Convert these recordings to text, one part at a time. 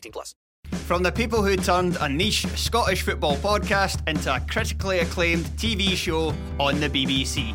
18 plus. From the people who turned a niche Scottish football podcast into a critically acclaimed TV show on the BBC.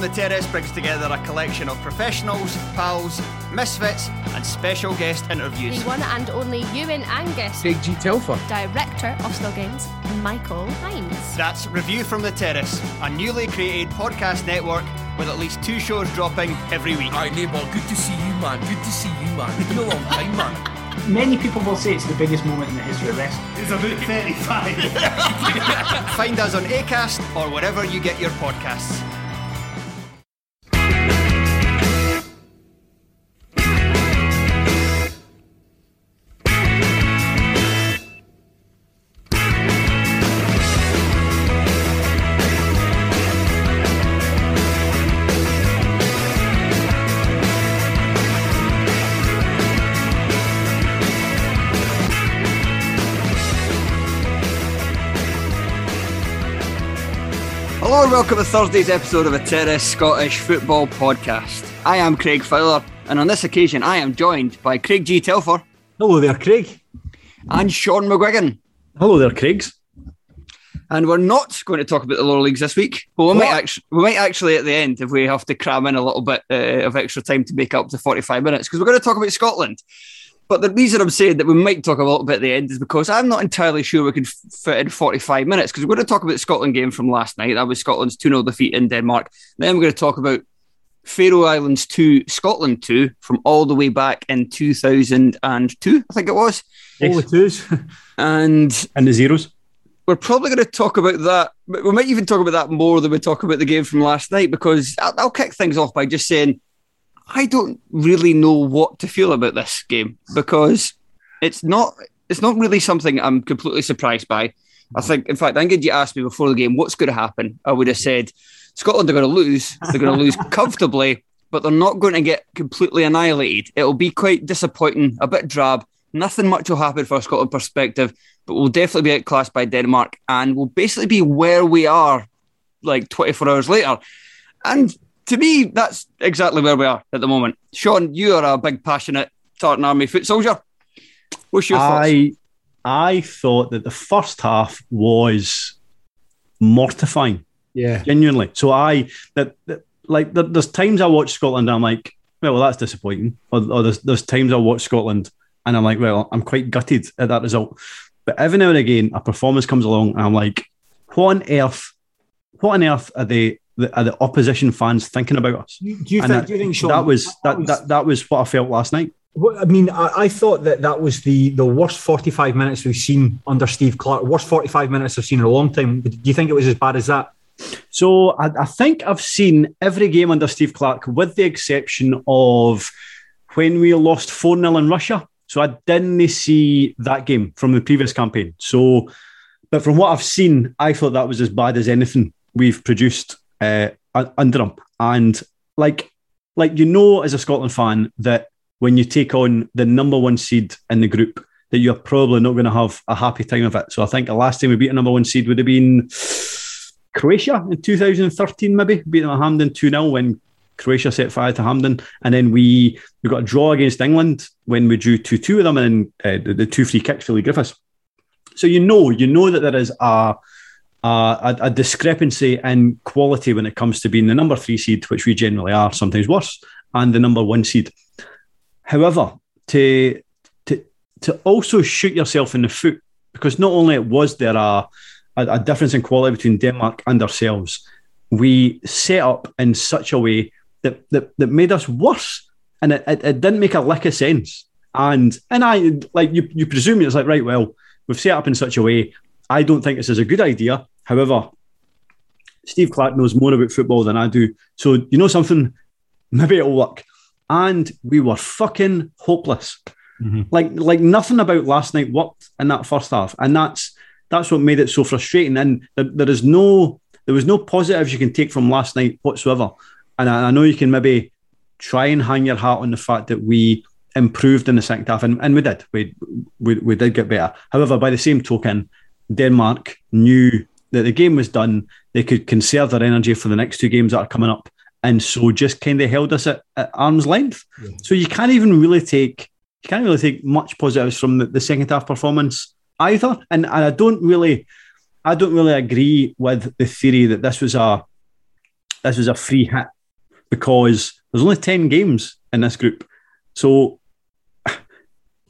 the Terrace brings together a collection of professionals, pals, misfits, and special guest interviews. The one and only Ewan Angus, Big G Telfer. director of Still Games, Michael Hines. That's Review from the Terrace, a newly created podcast network with at least two shows dropping every week. Hi, neighbour, good to see you, man. Good to see you, man. It's been a long time, man. Many people will say it's the biggest moment in the history of wrestling. It's about 35. Find us on ACAST or wherever you get your podcasts. Hello and welcome to Thursday's episode of a Terrace Scottish Football Podcast. I am Craig Fowler, and on this occasion I am joined by Craig G. Telfer Hello there, Craig. and Shaughan McGuigan. Hello there, Craigs. And we're not going to talk about the lower leagues this week, but we might actually we might actually at the end if we have to cram in a little bit uh, of extra time to make up to forty five minutes because we're going to talk about Scotland. But the reason I'm saying that we might talk a little bit at the end is because I'm not entirely sure we can fit in 45 minutes because we're going to talk about the Scotland game from last night. That was Scotland's 2 0 defeat in Denmark. Then we're going to talk about Faroe Islands 2, Scotland 2 from all the way back in 2002, I think it was. All the twos And and the zeros. we're probably going to talk about that. We might even talk about that more than we talk about the game from last night because I'll, I'll kick things off by just saying I don't really know what to feel about this game because it's not it's not really something I'm completely surprised by. I think, in fact, I think if you asked me before the game what's going to happen, I would have said Scotland are going to lose. They're going to lose comfortably, but they're not going to get completely annihilated. It'll be quite disappointing, a bit drab. Nothing much will happen for a Scotland perspective, but we'll definitely be outclassed by Denmark and we'll basically be where we are like 24 hours later. And to me, that's exactly where we are at the moment. Shaughan, you are a big, passionate Tartan Army foot soldier. What's your thoughts? I I thought that the first half was mortifying. Yeah. Genuinely. So I that, that like there, there's times I watch Scotland and I'm like, well, well that's disappointing. Or, or there's, there's times I watch Scotland and I'm like, well, I'm quite gutted at that result. But every now and again, a performance comes along and I'm like, what on earth? What on earth are they? Are uh, the opposition fans thinking about us? Do you And think? that, do you think Shaughan, that was that, was- that that was what I felt last night? Well, I mean, I, I thought that that was the, the worst 45 minutes we've seen under Steve Clarke. Worst 45 minutes I've seen in a long time. Do you think it was as bad as that? So I, I think I've seen every game under Steve Clarke, with the exception of when we lost 4 0 in Russia. So I didn't see that game from the previous campaign. So, but from what I've seen, I thought that was as bad as anything we've produced uh, under him. And like, like you know, as a Scotland fan, that when you take on the number one seed in the group, that you're probably not going to have a happy time of it. So I think the last time we beat a number one seed would have been Croatia in 2013, maybe beat Hampden 2 0 when Croatia set fire to Hampden. And then we we got a draw against England when we drew 2 2 with them and then uh, the, the two free kicks for Leigh Griffiths. So you know, you know that there is a, a, a discrepancy in quality when it comes to being the number three seed, which we generally are, sometimes worse, and the number one seed. However, to to to also shoot yourself in the foot, because not only was there a, a, a difference in quality between Denmark and ourselves, we set up in such a way that that, that made us worse. And it, it, it didn't make a lick of sense. And and I like you you presume it's like, right, well, we've set up in such a way. I don't think this is a good idea. However, Steve Clarke knows more about football than I do. So you know something, maybe it'll work. And we were fucking hopeless. Mm-hmm. Like like nothing about last night worked in that first half, and that's that's what made it so frustrating. And there, there is no there was no positives you can take from last night whatsoever. And I, I know you can maybe try and hang your hat on the fact that we improved in the second half, and, and we did. We, we we did get better. However, by the same token, Denmark knew that the game was done. They could conserve their energy for the next two games that are coming up, and so just kind of held us at, at arm's length. So you can't even really take you can't really take much positives from the, the second half performance either. And and I don't really I don't really agree with the theory that this was a this was a free hit because there's only 10 games in this group. So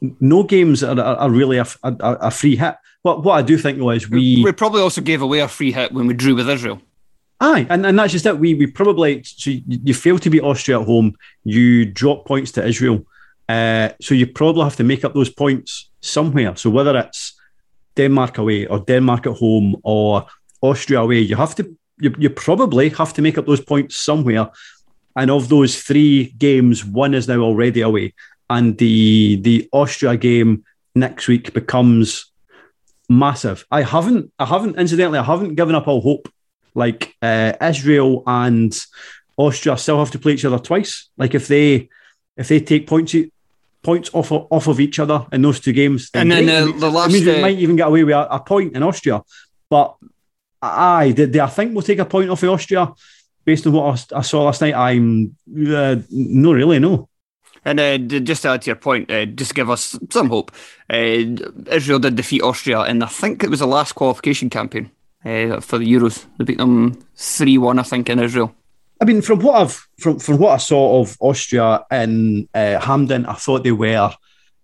no games are, are, are really a, a, a free hit. What what I do think though is we We probably also gave away a free hit when we drew with Israel. Aye, and, and that's just it. We we probably so you, you fail to beat Austria at home, you drop points to Israel, uh, so you probably have to make up those points somewhere. So whether it's Denmark away or Denmark at home or Austria away, you have to you, you probably have to make up those points somewhere. And of those three games, one is now already away, and the the Austria game next week becomes massive. I haven't I haven't incidentally I haven't given up all hope like uh, Israel and Austria still have to play each other twice. Like if they if they take points points off of, off of each other in those two games, And then the- It means- the last, means uh, might even get away with a, a point in Austria. But aye, did, did I think we'll take a point off of Austria based on what I saw last night? I'm uh, no really no. And uh, just to add to your point, uh, just to give us some hope, uh, Israel did defeat Austria and I think it was the last qualification campaign uh, for the Euros. They beat them three one, I think, in Israel. I mean, from what I've from from what I saw of Austria in uh, Hampden, I thought they were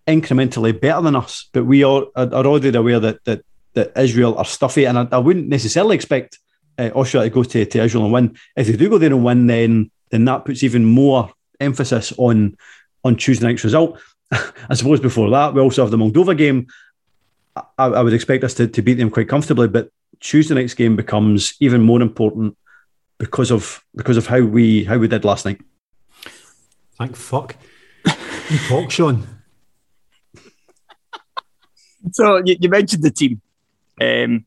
incrementally better than us. But we are are already aware that that that Israel are stuffy, and I, I wouldn't necessarily expect uh, Austria to go to, to Israel and win. If they do go there and win, then then that puts even more emphasis on on Tuesday night's result. I suppose before that, we also have the Moldova game. I, I would expect us to, to beat them quite comfortably, but Tuesday night's game becomes even more important because of because of how we how we did last night. Thank fuck. You talk, Shaughan. So you, you mentioned the team. Um,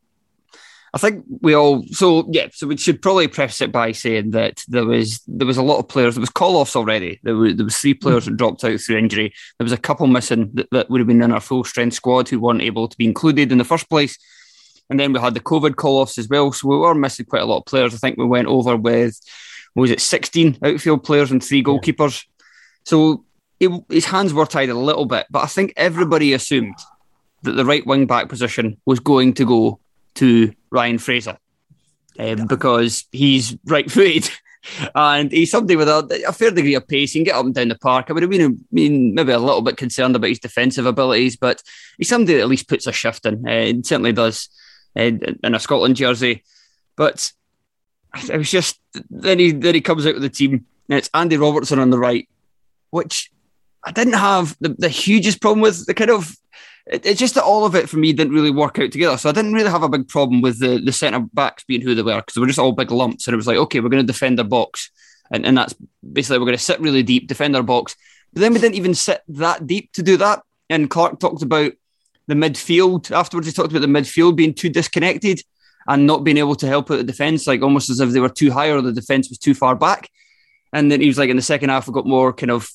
I think we all so yeah. So we should probably preface it by saying that there was there was a lot of players. There was call offs already. There were there was three mm-hmm. players that dropped out through injury. There was a couple missing that, that would have been in our full strength squad who weren't able to be included in the first place. And then we had the COVID call offs as well. So we were missing quite a lot of players. I think we went over with what was it sixteen outfield players and three goalkeepers. So it, his hands were tied a little bit, but I think everybody assumed that the right wing back position was going to go to Ryan Fraser um, because he's right footed. And he's somebody with a, a, fair degree of pace. He can get up and down the park. I would have been, been maybe a little bit concerned about his defensive abilities, but he's somebody that at least puts a shift in. Uh, certainly does uh, in a Scotland jersey. But it was just then he then he comes out with the team, and it's Andy Robertson on the right, which I didn't have the, the hugest problem with. The kind of it, it's just that all of it for me didn't really work out together. So I didn't really have a big problem with the, the centre backs being who they were because they were just all big lumps. And it was like, okay, we're going to defend our box. And, and that's basically we're going to sit really deep, defend our box. But then we didn't even sit that deep to do that. And Clarke talked about the midfield afterwards. He talked about the midfield being too disconnected and not being able to help out the defence, like almost as if they were too high or the defence was too far back. And then he was like, in the second half, we got more kind of,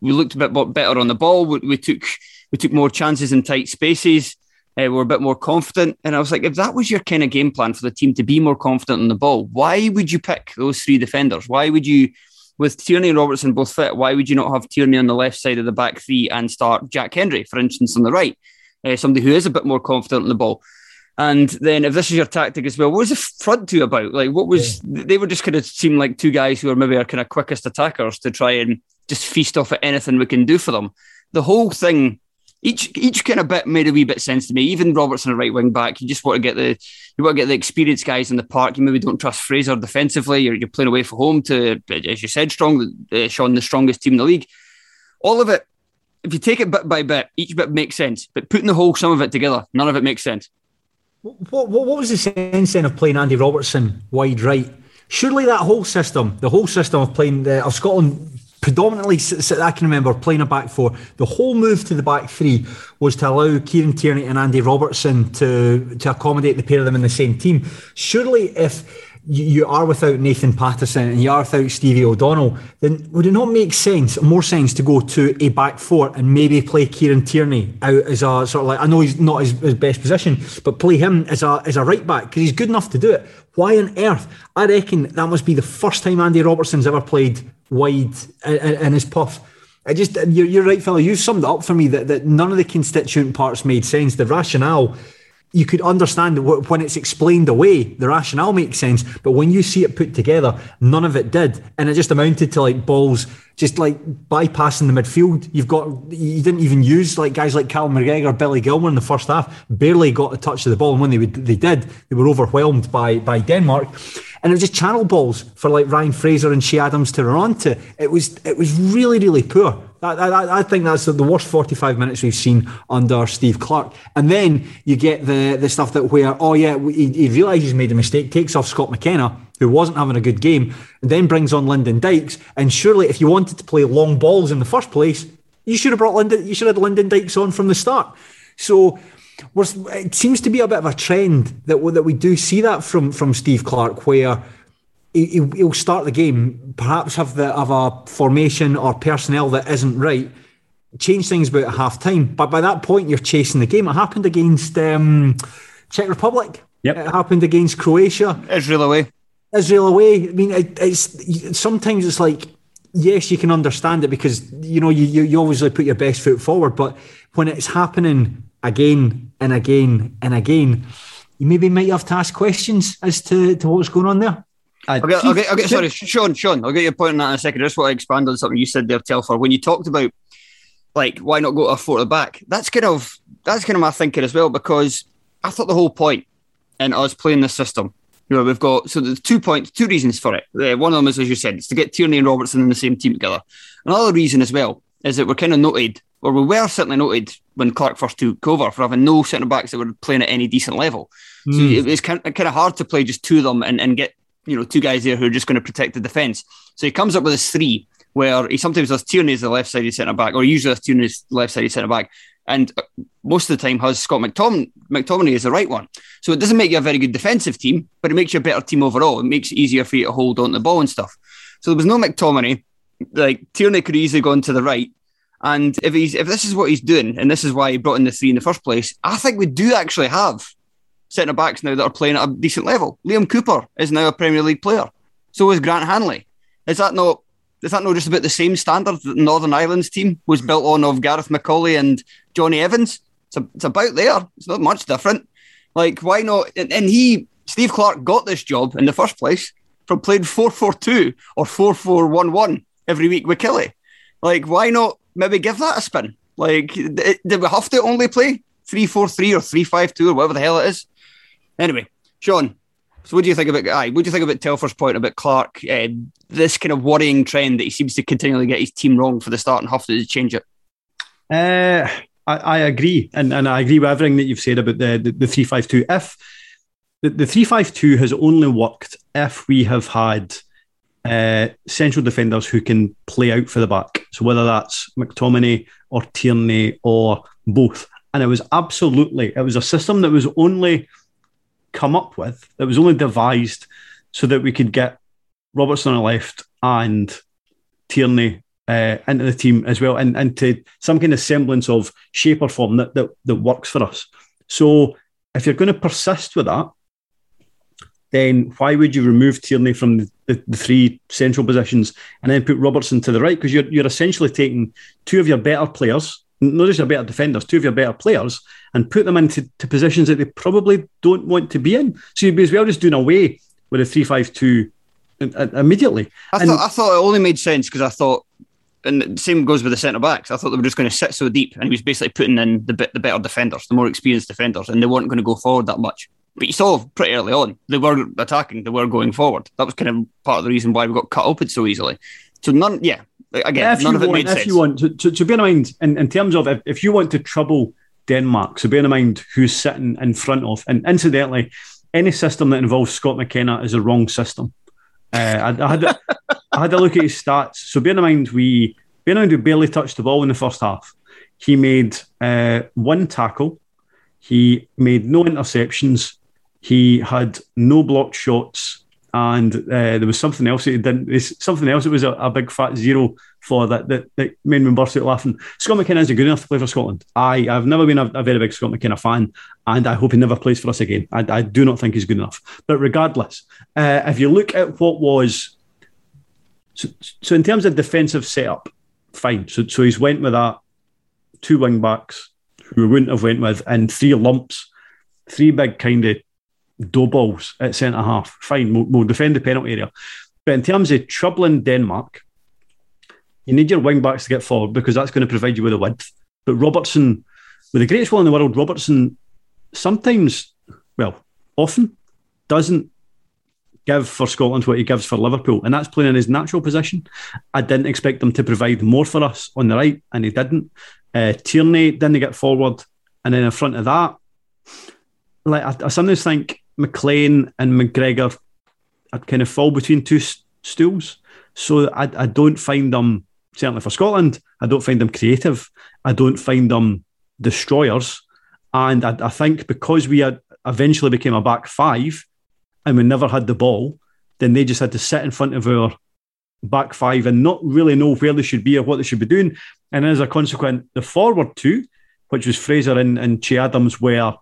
we looked a bit better on the ball. We, we took we took more chances in tight spaces. Uh, We're a bit more confident. And I was like, if that was your kind of game plan for the team to be more confident on the ball, why would you pick those three defenders? Why would you, with Tierney and Robertson both fit, why would you not have Tierney on the left side of the back three and start Jack Hendry, for instance, on the right? Uh, somebody who is a bit more confident on the ball. And then if this is your tactic as well, what was the front two about? Like what was yeah. they were just kind of seem like two guys who are maybe our kind of quickest attackers to try and just feast off at anything we can do for them. The whole thing each each kind of bit made a wee bit sense to me. Even Robertson, a right wing back, you just want to get the you want to get the experienced guys in the park. You maybe don't trust Fraser defensively. You're, you're playing away from home to, as you said, strong. Uh, Shaughan, the strongest team in the league. All of it, if you take it bit by bit, each bit makes sense. But putting the whole sum of it together, none of it makes sense. What, what, what was the sense then of playing Andy Robertson wide right? Surely that whole system, the whole system of playing the, of Scotland predominantly, I can remember playing a back four. The whole move to the back three was to allow Kieran Tierney and Andy Robertson to to accommodate the pair of them in the same team. Surely, if you are without Nathan Patterson and you are without Stevie O'Donnell, then would it not make sense, more sense, to go to a back four and maybe play Kieran Tierney out as a sort of like I know he's not his, his best position, but play him as a as a right back because he's good enough to do it. Why on earth? I reckon that must be the first time Andy Robertson's ever played wide and, in his puff. I just you're, you're right, fella. You summed it up for me that, that none of the constituent parts made sense. The rationale you could understand when it's explained away, the rationale makes sense. But when you see it put together, none of it did. And it just amounted to like balls, just like bypassing the midfield. You've got, you didn't even use like guys like Cal McGregor, Billy Gilmour in the first half, barely got a touch of the ball. And when they, would, they did, they were overwhelmed by, by Denmark. And it was just channel balls for like Ryan Fraser and Che Adams to run onto. It was, it was really, really poor. I, I, I, think that's the worst 45 minutes we've seen under Steve Clarke. And then you get the, the stuff that where, oh yeah, he, he realises he's made a mistake, takes off Scott McKenna, who wasn't having a good game, and then brings on Lyndon Dykes. And surely if you wanted to play long balls in the first place, you should have brought Lyndon, you should have had Lyndon Dykes on from the start. So it seems to be a bit of a trend that, that we do see that from, from Steve Clarke, where he, will start the game, perhaps have the have a formation or personnel that isn't right, change things about half time. But by that point, you're chasing the game. It happened against um, Czech Republic. Yep. It happened against Croatia. Israel away. Israel away. I mean, it, it's sometimes it's like yes, you can understand it because you know you, you you obviously put your best foot forward, but when it's happening again and again and again, you maybe might have to ask questions as to, to what's going on there. Uh, okay, okay, okay, sorry, Shaughan, Shaughan, I'll get your point on that in a second. I just want to expand on something you said there, Telfer. When you talked about like why not go to a four at the back, that's kind of that's kind of my thinking as well, because I thought the whole point in us playing this system, you know, we've got so there's two points, two reasons for it. Uh, one of them is, as you said, it's to get Tierney and Robertson in the same team together. Another reason as well is that we're kind of noted, or we were certainly noted when Clarke first took over for having no centre backs that were playing at any decent level. Mm. So hmm. it was kind of, kind of hard to play just two of them and, and get you know, two guys there who are just going to protect the defence. So he comes up with his three, where he sometimes has Tierney as the left sided centre back, or usually has Tierney as left sided centre back, and uh, most of the time has Scott McTom- McTominay as the right one. So it doesn't make you a very good defensive team, but it makes you a better team overall. It makes it easier for you to hold on to the ball and stuff. So there was no McTominay. Like Tierney could easily go to the right. And if he's if this is what he's doing, and this is why he brought in the three in the first place, I think we do actually have centre backs now that are playing at a decent level. Liam Cooper is now a Premier League player. So is Grant Hanley. Is that not is that not just about the same standard that the Northern Ireland's team was built on of Gareth McAuley and Jonny Evans? It's, a, it's about there. It's not much different. Like, why not? And, and he, Steve Clarke, got this job in the first place from playing 4 4 2 or 4 4 1 1 every week with Killie. Like, why not maybe give that a spin? Like, did we have to only play 3 4 3 or 3 5 2 or whatever the hell it is? Anyway, Shaughan, so what do you think about aye, what do you think about Telfer's point about Clarke? Uh, this kind of worrying trend that he seems to continually get his team wrong for the start and have to change it. Uh, I, I agree, and, and I agree with everything that you've said about the the, the three five two. If the, the three five two has only worked if we have had uh, central defenders who can play out for the back. So whether that's McTominay or Tierney or both, and it was absolutely it was a system that was only come up with, that was only devised so that we could get Robertson on the left and Tierney uh, into the team as well, and into some kind of semblance of shape or form that, that that works for us. So if you're going to persist with that, then why would you remove Tierney from the, the, the three central positions and then put Robertson to the right? Because you're you're essentially taking two of your better players, not just your better defenders, two of your better players, and put them into positions that they probably don't want to be in. So you'd be as well just doing away with a three-five-two immediately. I and, thought I thought it only made sense because I thought, and the same goes with the centre backs. I thought they were just going to sit so deep, and he was basically putting in the bit the better defenders, the more experienced defenders, and they weren't going to go forward that much. But you saw pretty early on they were attacking, they were going forward. That was kind of part of the reason why we got cut open so easily. So none, yeah, again, if none of it want, made if sense. you want to, to, to bear in mind, in, in terms of if, if you want to trouble Denmark, so bear in mind who's sitting in front of, and incidentally, any system that involves Scott McKenna is a wrong system. Uh, I, I, had a, I had a look at his stats. So bear in mind we bear in mind we barely touched the ball in the first half. He made uh, one tackle. He made no interceptions. He had no blocked shots, and uh, there was something else that he didn't. Something else that was a, a, big fat zero for that that, that made me burst out laughing. Scott McKenna is good enough to play for Scotland. I I've never been a, a very big Scott McKenna fan, and I hope he never plays for us again. I, I do not think he's good enough. But regardless, uh, if you look at what was so, so in terms of defensive setup, fine. So so he's went with that two wing backs who we wouldn't have went with, and three lumps, three big kind of dough balls at centre half. Fine, we'll, we'll, defend the penalty area. But in terms of troubling Denmark, you need your wing backs to get forward because that's going to provide you with a width. But Robertson, with the greatest one in the world, Robertson sometimes, well, often doesn't give for Scotland what he gives for Liverpool, and that's playing in his natural position. I didn't expect them to provide more for us on the right, and he didn't. Uh, Tierney didn't get forward, and then in front of that, like I, I sometimes think McLean and McGregor I'd kind of fall between two stools. So I, I don't find them, certainly for Scotland, I don't find them creative. I don't find them destroyers. And I, I think because we had eventually became a back five and we never had the ball, then they just had to sit in front of our back five and not really know where they should be or what they should be doing. And as a consequence, the forward two, which was Fraser and, and Che Adams, were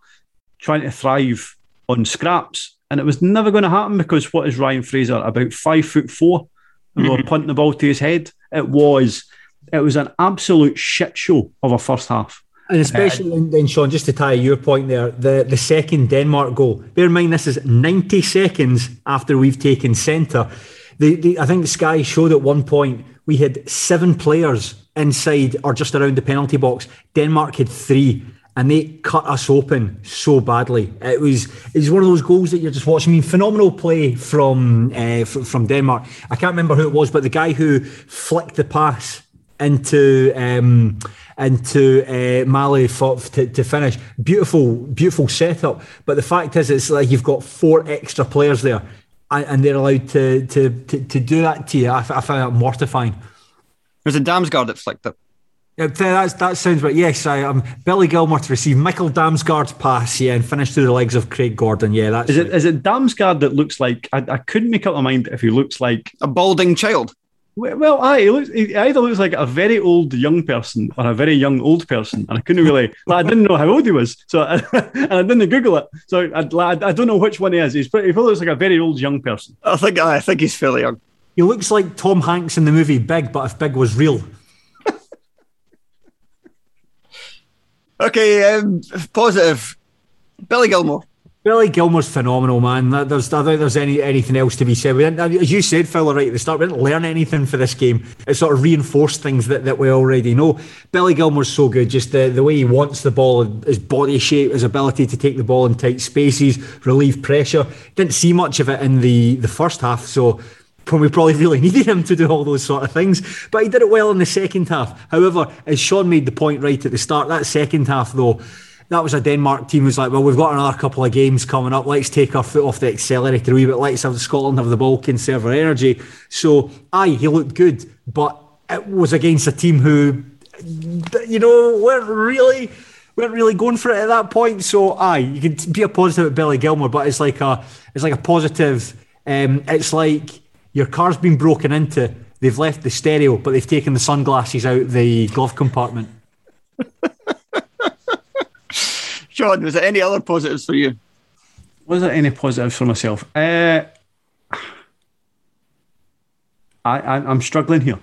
trying to thrive on scraps. And it was never going to happen because what is Ryan Fraser about five foot four? And mm-hmm. we were punting the ball to his head. It was it was an absolute shit show of a first half. And especially uh, then, Shaughan, just to tie your point there, the, the second Denmark goal. Bear in mind, this is 90 seconds after we've taken centre. The, the, I think the Sky showed at one point we had seven players inside or just around the penalty box. Denmark had three and they cut us open so badly. It was it was one of those goals that you're just watching. I mean, phenomenal play from uh, from Denmark. I can't remember who it was, but the guy who flicked the pass into um, into uh, Mæhle for, to, to finish. Beautiful, beautiful setup. But the fact is, it's like you've got four extra players there, and, they're allowed to to to, to do that to you. I, I find that mortifying. It was a Damsgaard that flicked it. Yeah, that's, that sounds right. Yes, I am um, Billy Gilmour to receive Michael Damsgaard's pass, yeah, and finish through the legs of Craig Gordon. Yeah, that's is it. Right. Is it Damsgaard that looks like? I, I couldn't make up my mind if he looks like a balding child. Well, I he, looks, he either looks like a very old young person or a very young old person, and I couldn't really. I didn't know how old he was, so I, and I didn't Google it, so I, I, I, don't know which one he is. He's pretty, he looks like a very old young person. I think I think he's fairly young. He looks like Tom Hanks in the movie Big, but if Big was real. Okay, um, positive. Billy Gilmour. Billy Gilmour's phenomenal, man. There's, I don't think there's any anything else to be said. We didn't, as you said, Phil, right at the start, we didn't learn anything for this game. It sort of reinforced things that, that we already know. Billy Gilmour's so good, just the, the way he wants the ball, his body shape, his ability to take the ball in tight spaces, relieve pressure. Didn't see much of it in the, the first half, so when we probably really needed him to do all those sort of things. But he did it well in the second half. However, as Shaughan made the point right at the start, that second half, though, that was a Denmark team who's like, well, we've got another couple of games coming up. Let's take our foot off the accelerator a wee bit. Let's have Scotland have the ball, conserve our energy. So, aye, he looked good, but it was against a team who, you know, weren't really weren't really going for it at that point. So, aye, you can be a positive at Billy Gilmour, but it's like a it's like a positive. Um, it's like your car's been broken into. They've left the stereo, but they've taken the sunglasses out the glove compartment. Shaughan, was there any other positives for you? Was there any positives for myself? Uh, I, I am struggling here.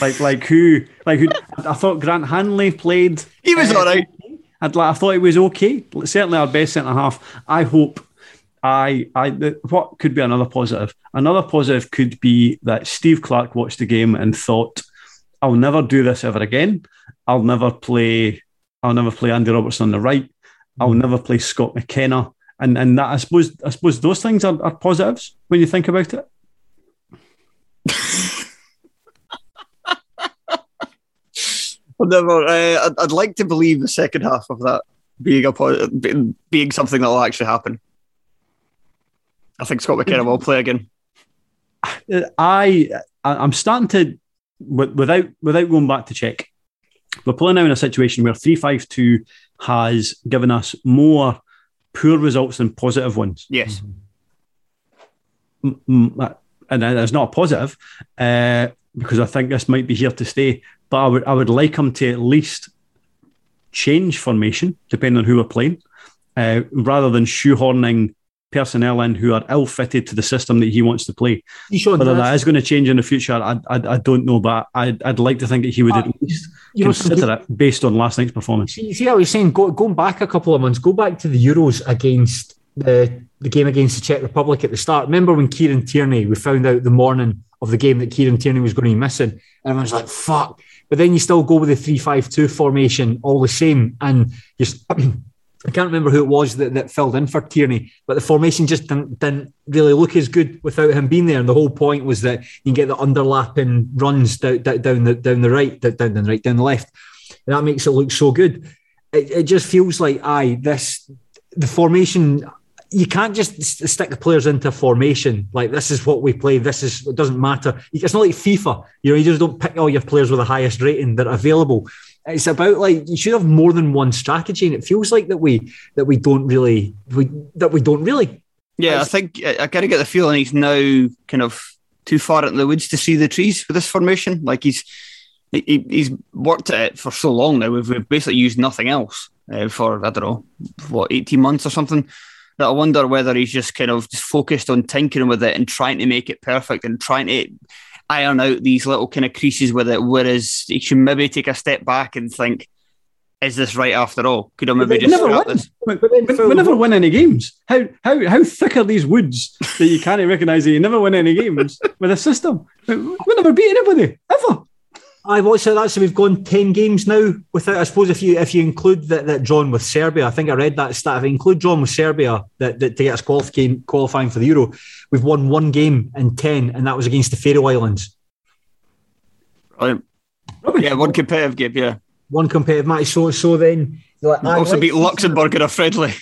Like like who like who? I thought Grant Hanley played. He was uh, all right. I'd, I thought he was okay. Certainly our best centre half. I hope. I, I, what could be another positive? Another positive could be that Steve Clarke watched the game and thought, "I'll never do this ever again. I'll never play. I'll never play Andy Robertson on the right. I'll never play Scott McKenna. And and that I suppose I suppose those things are, are positives when you think about it. I'll never. Uh, I'd, I'd, like to believe the second half of that being a being something that will actually happen. I think Scott McKenna will play again. I I'm starting to without without going back to check. We're playing now in a situation where three five two has given us more poor results than positive ones. Yes. And it's not a positive uh, because I think this might be here to stay. But I would, I would like him to at least change formation depending on who we're playing, uh, rather than shoehorning personnel in who are ill fitted to the system that he wants to play. Whether that is going to change in the future, I, I, I don't know, but I'd, I'd like to think that he would uh, at least consider know, it based on last night's performance. See, see how he's saying, go, going back a couple of months, go back to the Euros against the, the game against the Czech Republic at the start. Remember when Kieran Tierney, we found out the morning of the game that Kieran Tierney was going to be missing, and everyone's like, fuck. But then you still go with the 3 5 2 formation all the same, and you I can't remember who it was that, that filled in for Tierney, but the formation just didn't, didn't really look as good without him being there. And the whole point was that you can get the underlapping runs down, down the down the right, down, down the right, down the left, and that makes it look so good. It, it just feels like aye, this the formation. You can't just stick the players into formation like this is what we play. This is it doesn't matter. It's not like FIFA. You know, you just don't pick all your players with the highest rating that are available it's about like you should have more than one strategy, and it feels like that we that we don't really we that we don't really. Yeah, I think I, I kind of get the feeling he's now kind of too far into the woods to see the trees with this formation. Like he's he, he's worked at it for so long now. We've, we've basically used nothing else uh, for I don't know what eighteen months or something. That I wonder whether he's just kind of just focused on tinkering with it and trying to make it perfect and trying to iron out these little kind of creases with it. Whereas he should maybe take a step back and think, is this right after all? Could I maybe just never win. this? We, we, we, never win any games. How how how thick are these woods that you can't recognise that you never win any games with a system? We, we never beat anybody ever. I watched that. So we've gone ten games now without. I suppose if you if you include that, that drawn with Serbia, I think I read that stat. If you include drawn with Serbia, that, that to get us qualifying qualifying for the Euro, we've won one game in ten, and that was against the Faroe Islands. Right. Yeah, one competitive game. Yeah, one competitive match. So so then. Like, also beat Luxembourg in a friendly.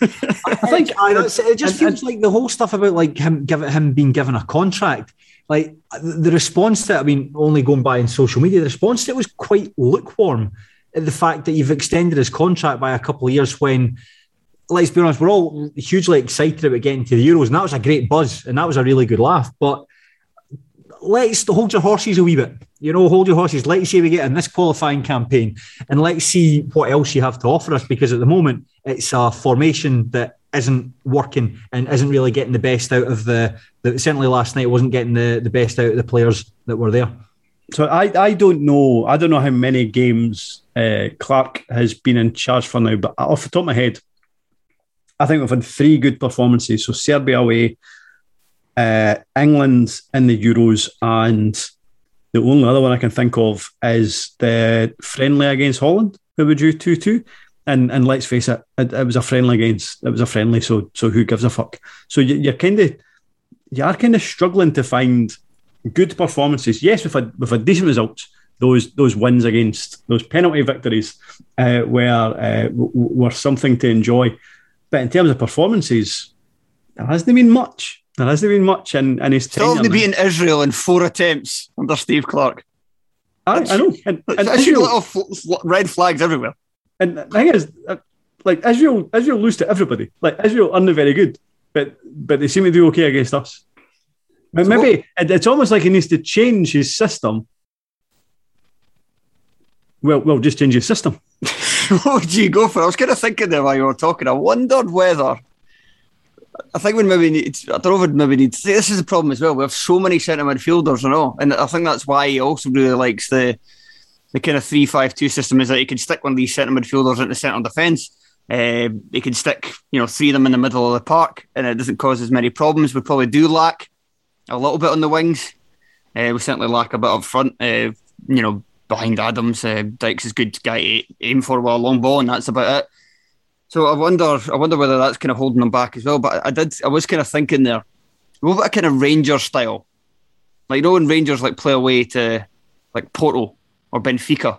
I think I, it just feels like the whole stuff about like him giving him being given a contract like the response to it, I mean, only going by in social media, the response to it was quite lukewarm. at The fact that you've extended his contract by a couple of years when, let's be honest, we're all hugely excited about getting to the Euros, and that was a great buzz, and that was a really good laugh. But let's hold your horses a wee bit. You know, hold your horses. Let's see we get in this qualifying campaign, and let's see what else you have to offer us. Because at the moment, it's a formation that isn't working and isn't really getting the best out of the, the certainly last night wasn't getting the, the best out of the players that were there. so I, I don't know I don't know how many games uh, Clarke has been in charge for now, but off the top of my head, I think we've had three good performances. So Serbia away, uh, England in the Euros, and the only other one I can think of is the friendly against Holland, who we drew two two. And and let's face it, it, it was a friendly against it was a friendly. So so who gives a fuck? So you, you're kind of you are kind of struggling to find good performances. Yes, with a had we've decent result, Those those wins against those penalty victories uh, were uh, w- were something to enjoy. But in terms of performances, there hasn't been much. There hasn't been much and in his Still only beaten Israel in four attempts under Steve Clarke. I, I know. And, and Israel- little red flags everywhere. And the thing is, uh, like Israel, Israel lose to everybody. Like Israel aren't very good, but but they seem to do okay against us. But maybe it- it's almost like he needs to change his system. Well, well, just change his system. what would you go for? I was kind of thinking there while you were talking. I wondered whether. I think we maybe need. I don't know if we maybe need. This is the problem as well. We have so many centre midfielders, you know, and I think that's why he also really likes the the kind of three-five-two system. Is that you can stick one of these centre midfielders into centre defence. Uh, he can stick, you know, three of them in the middle of the park, and it doesn't cause as many problems. We probably do lack a little bit on the wings. Uh, we certainly lack a bit up front. Uh, you know, behind Adams, uh, Dykes is a good guy to aim for with a long ball, and that's about it. So I wonder, I wonder whether that's kind of holding them back as well. But I did, I was kind of thinking there, what about a kind of Ranger style? Like you know, when Rangers like play away to like Porto or Benfica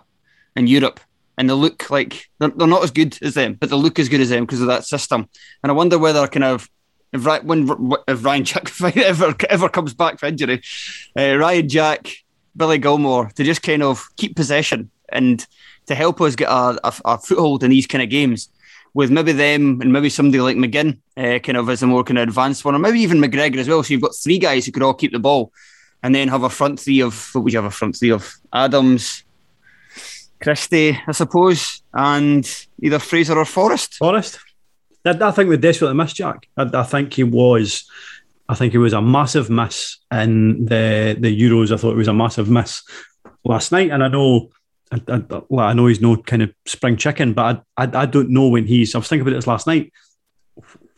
in Europe, and they look like they're, they're not as good as them, but they look as good as them because of that system. And I wonder whether kind of if when if Ryan Jack ever ever comes back for injury, uh, Ryan Jack, Billy Gilmour to just kind of keep possession and to help us get a, a, a foothold in these kind of games. With maybe them and maybe somebody like McGinn, uh, kind of as a more kind of advanced one, or maybe even McGregor as well. So you've got three guys who could all keep the ball, and then have a front three of what would you have a front three of Adams, Christie, I suppose, and either Fraser or Forrest. Forrest. I, I think we desperately missed Jack. I, I think he was. I think he was a massive miss in the the Euros. I thought it was a massive miss last night, and I know. I, I, well, I know he's no kind of spring chicken, but I, I, I don't know when he's. I was thinking about this last night.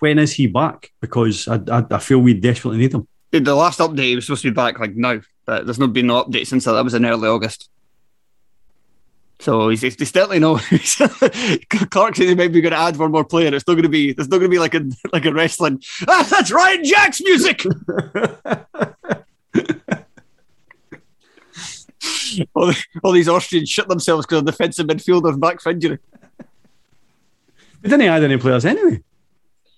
When is he back? Because I, I, I feel we desperately need him. The last update he was supposed to be back like now, but there's not been no update since that. That was in early August. So he's, he's definitely no. Clarke says he might be going to add one more player. It's not going to be. There's not going to be like a like a wrestling. Ah, that's Ryan Jack's music. all, the, all these Austrians shit themselves because the defensive midfielders back for injury. We didn't add any players anyway.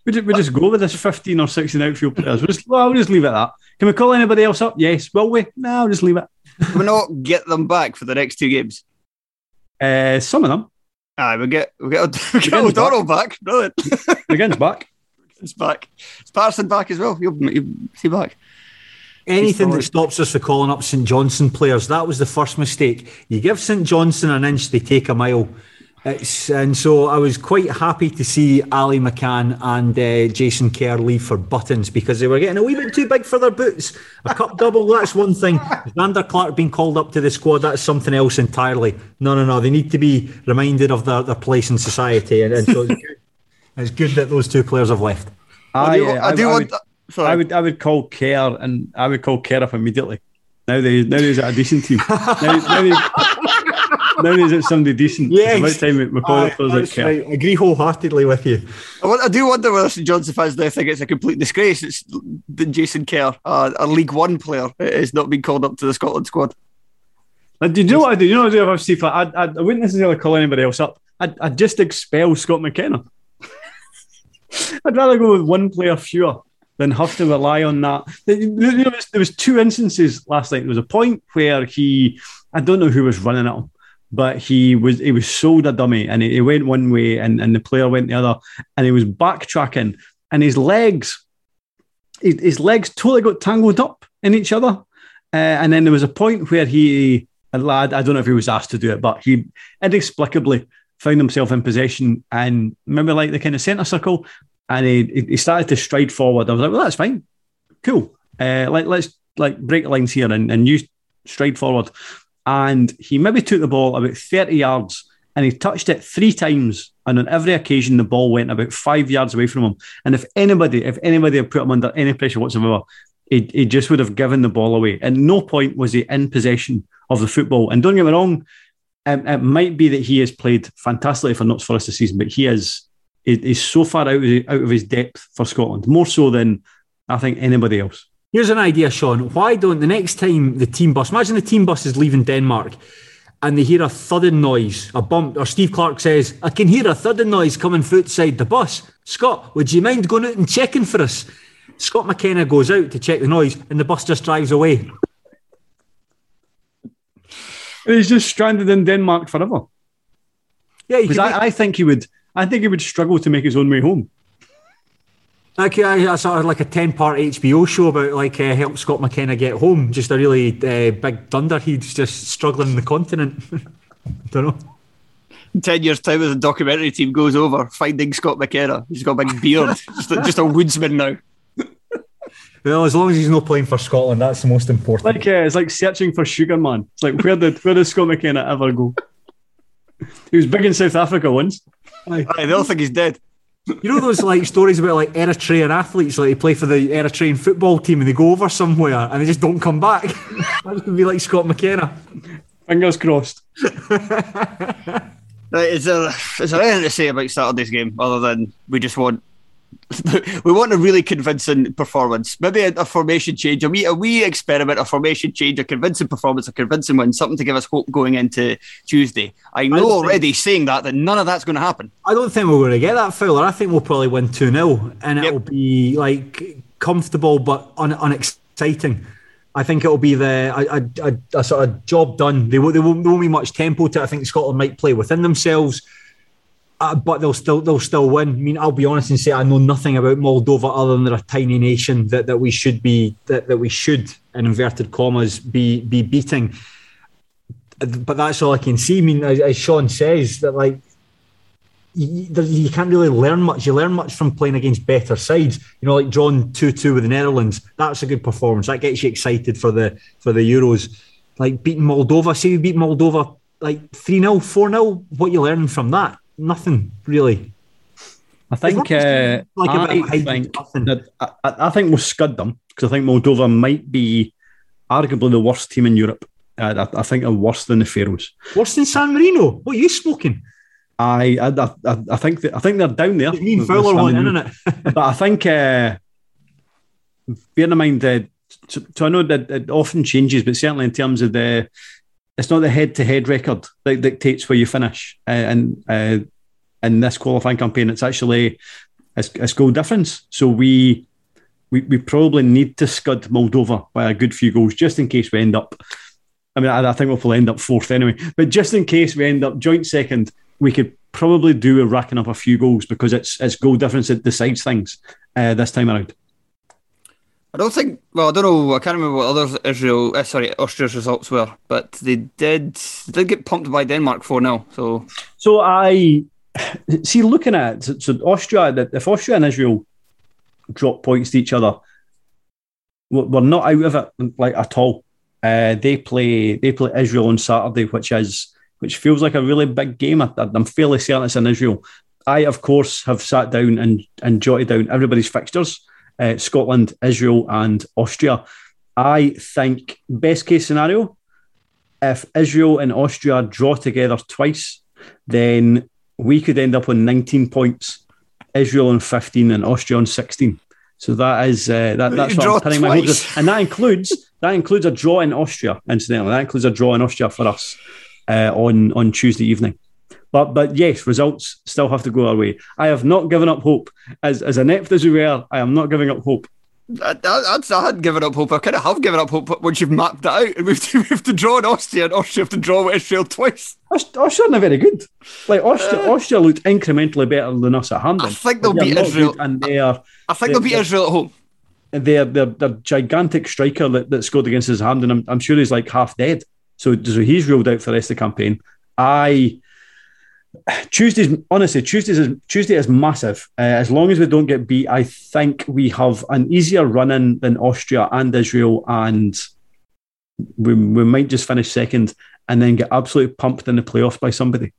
We just, we just go with this 15 or 16 outfield players. We'll just, well, we'll just leave it at that. Can we call anybody else up? Yes. Will we? No, we'll just leave it. Can we not get them back for the next two games? Uh, some of them. Aye, we get we get, we get McGinn's O'Donnell back. Brilliant. McGinn's back. It's back. It's Patterson back as well. He'll, he'll see back. Anything that stops us from calling up St Johnstone players, that was the first mistake. You give St Johnstone an inch, they take a mile. It's, and so I was quite happy to see Ali McCann and uh, Jason Kerr leave for Buttons because they were getting a wee bit too big for their boots. A cup double, that's one thing. Zander Clark being called up to the squad, that's something else entirely. No, no, no. They need to be reminded of their, their place in society. And, and so it's good, it's good that those two players have left. I, do- uh, I do want- would, sorry. I would, I would call Kerr and I would call Kerr up immediately. Now they, now he's at a decent team. now, now, he, now is it somebody decent. Yes. It's about time we- we call Aye, players like that's right. I agree wholeheartedly with you. I, won- I do wonder whether St Johnstone fans now think it's a complete disgrace. It's that Jason Kerr, uh, a League One player, is not being called up to the Scotland squad. Like, do you know what I do? You know what I do if I'm Steve? I, I, I wouldn't necessarily call anybody else up. I'd, I'd just expel Scott McKenna. I'd rather go with one player fewer than have to rely on that. There, there was- there was two instances last night. There was a point where he, I don't know who was running at him, but he was he was sold a dummy and he, went one way and, and the player went the other and he was backtracking and his legs, his, legs totally got tangled up in each other. Uh, and then there was a point where he, a lad, I don't know if he was asked to do it, but he inexplicably found himself in possession and remember like the kind of centre circle, and he he started to stride forward. I was like, well, that's fine, cool. Uh, like let's like break lines here and, and you stride forward. And he maybe took the ball about 30 yards and he touched it three times. And on every occasion, the ball went about five yards away from him. And if anybody, if anybody had put him under any pressure whatsoever, he, he just would have given the ball away. At no point was he in possession of the football. And don't get me wrong, um, it might be that he has played fantastically for Notts Forest this season, but he is is so far out of, out of his depth for Scotland, more so than I think anybody else. Here's an idea, Sean. Why don't the next time the team bus, imagine the team bus is leaving Denmark and they hear a thudding noise, a bump, or Steve Clarke says, I can hear a thudding noise coming from outside the bus. Scott, would you mind going out and checking for us? Scott McKenna goes out to check the noise and the bus just drives away. He's just stranded in Denmark forever. Yeah, because I, I, think he would. I think he would struggle to make his own way home. Like I, I saw like a ten-part HBO show about like uh, help Scott McKenna get home. Just a really uh, big thunder. He's just struggling in the continent. Don't know. Ten years time as the documentary team goes over, finding Scott McKenna. He's got a big beard, just, a, just a woodsman now. Well, as long as he's not playing for Scotland, that's the most important. Like uh, it's like searching for Sugar Man. It's like where did where does Scott McKenna ever go? he was big in South Africa once. Aye, they all think he's dead. You know those like stories about like Eritrean athletes, like they play for the Eritrean football team and they go over somewhere and they just don't come back. That's gonna be like Scott McKenna. Fingers crossed. Right, is there is there anything to say about Saturday's game other than we just want we want a really convincing performance, maybe a, a, formation change, a wee, a wee experiment, a formation change, a convincing performance, a convincing win, something to give us hope going into Tuesday. I know I already think, saying that that none of that's going to happen. I don't think we're going to get that, Fowler. I think we'll probably win 2 0 and yep. it'll be like comfortable but un- unexciting. I think it'll be the a, a, a, sort of job done. They, they, won't, there won't be much tempo to it. I think Scotland might play within themselves uh, but they'll still they'll still win. I mean, I'll be honest and say I know nothing about Moldova other than they're a tiny nation that, that we should be that, that we should in inverted commas be be beating. But that's all I can see. I mean, as, as Sean says, that like you, you, can't really learn much. You learn much from playing against better sides. You know, like drawn two two with the Netherlands. That's a good performance. That gets you excited for the for the Euros. Like beating Moldova. Say we beat Moldova like three 0 four 0 What you learning from that? Nothing really. I think uh, like I think that, I, I, think we'll scud them because I think Moldova might be arguably the worst team in Europe. Uh, I, I, think are worse than the Faroes. Worse than San Marino. What are you smoking? I I, I, I think that, I think they're down there. Mean Fowler one, isn't it? but I think uh, bear in mind that so, so, I know that it often changes, but certainly in terms of the it's not the head-to-head record that dictates where you finish uh, in uh, in this qualifying campaign. It's actually it's, it's goal difference. So we, we we probably need to scud Moldova by a good few goals just in case we end up. I mean, I, I think we'll probably end up fourth anyway. But just in case we end up joint second, we could probably do a racking up a few goals because it's it's goal difference that decides things uh, this time around. I don't think. Well, I don't know. I can't remember what other Israel, uh, sorry, Austria's results were, but they did they did get pumped by Denmark four 0 So, so I see looking at so Austria. If Austria and Israel drop points to each other, we're not out of it like at all. Uh, they play they play Israel on Saturday, which is which feels like a really big game. I, am fairly certain it's in Israel. I, of course, have sat down and, and jotted down everybody's fixtures uh, Scotland, Israel, and Austria. I think best case scenario, if Israel and Austria draw together twice, then we could end up on 19 points, Israel on 15 and Austria on 16. So that is uh, that, that's what I'm pinning my hopes and that includes that includes a draw in Austria. Incidentally, that includes a draw in Austria for us uh, on on Tuesday evening. But but yes, results still have to go our way. I have not given up hope. As as inept as we were, I am not giving up hope. I, I, I hadn't given up hope. I kind of have given up hope once you've mapped it out. And we've to, we have to draw in Austria, and Austria have to draw with Israel twice. Austria are not very good. Like Austria, uh, Austria looked incrementally better than us at hand. I think they'll beat Israel, and they are. I think they'll beat Israel at home. They're, they're, they're gigantic striker that, that scored against his hand, and I'm, I'm sure he's like half dead. So, so he's ruled out for the rest of the campaign. I Tuesday's honestly Tuesday's is, Tuesday is massive. Uh, as long as we don't get beat, I think we have an easier run in than Austria and Israel, and we, we might just finish second. and then get absolutely pumped in the playoffs by somebody.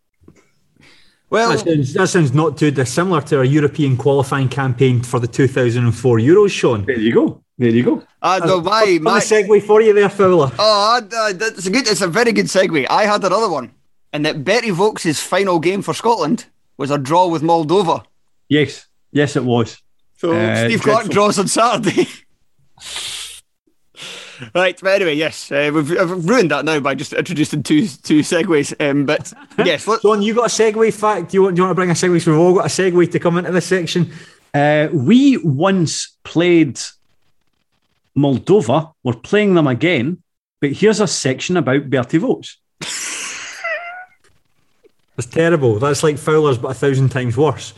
Well, that sounds, that sounds not too dissimilar to our European qualifying campaign for the 2004 Euros, Sean. There you go. There you go. Uh, no, my, my my segue for you there, Fowler. Oh, uh, that's a good. It's a very good segue. I had another one, and that Bertie Vogts' final game for Scotland was a draw with Moldova. Yes, yes, it was. So Uh, Steve Clarke dreadful. draws on Saturday. right, but anyway, yes, uh, we've I've ruined that now by just introducing two two segues. Um, but yes, let, Sean, you got a segue fact? Do you want, do you want to bring a segue? So we've all got a segue to come into this section. Uh, we once played Moldova. We're playing them again, but here's a section about Bertie Vogts. That's terrible. That's like Fowler's, but a thousand times worse.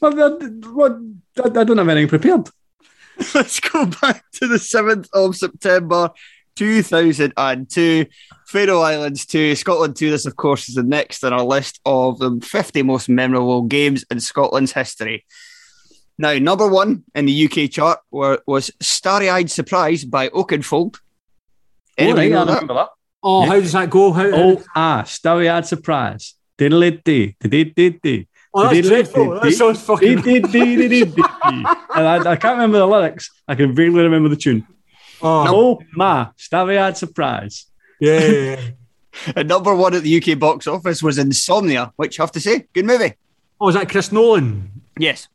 What, what, I I don't have anything prepared. let's go back to the seventh of September, two thousand and two. Faroe Islands 2, Scotland 2. This, of course, is the next in our list of the 50 most memorable games in Scotland's history. Now, number one in the UK chart were, was Starry Eyed Surprise by Oakenfold. Oh, Anybody right, know I that? remember that. Oh, Yeah. how does that go? How, Oh, ah, Starry Eyed Surprise. Diddle-it-dee, diddle-it-dee-dee. Oh, that's dreadful. That sounds fucking- And I, I can't remember the lyrics. I can vaguely remember the tune. oh, Oh, ma, Starry Eyed Surprise. yeah, yeah, yeah. And number one at the UK box office was Insomnia, which I have to say, good movie. Oh, is that Chris Nolan? Yes.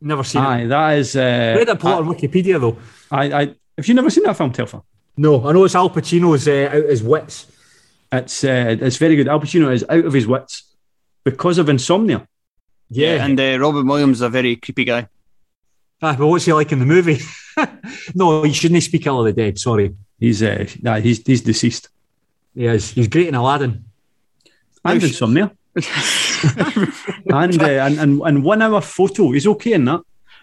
Never seen it. Aye, that is. Uh, Read it pull it on Wikipedia though. I, I, have you've never seen that film, Telfer? No, I know it's Al Pacino's uh, out his wits. It's uh, it's very good. Al Pacino is out of his wits because of insomnia. Yeah, And uh, Robin Williams is a very creepy guy. Ah, but what's he like in the movie? no, he shouldn't speak ill of the dead. Sorry. He's uh, nah, he's he's deceased. He is. He's great in Aladdin. And Nice. insomnia. and, uh, and and and one hour photo. He's okay in that.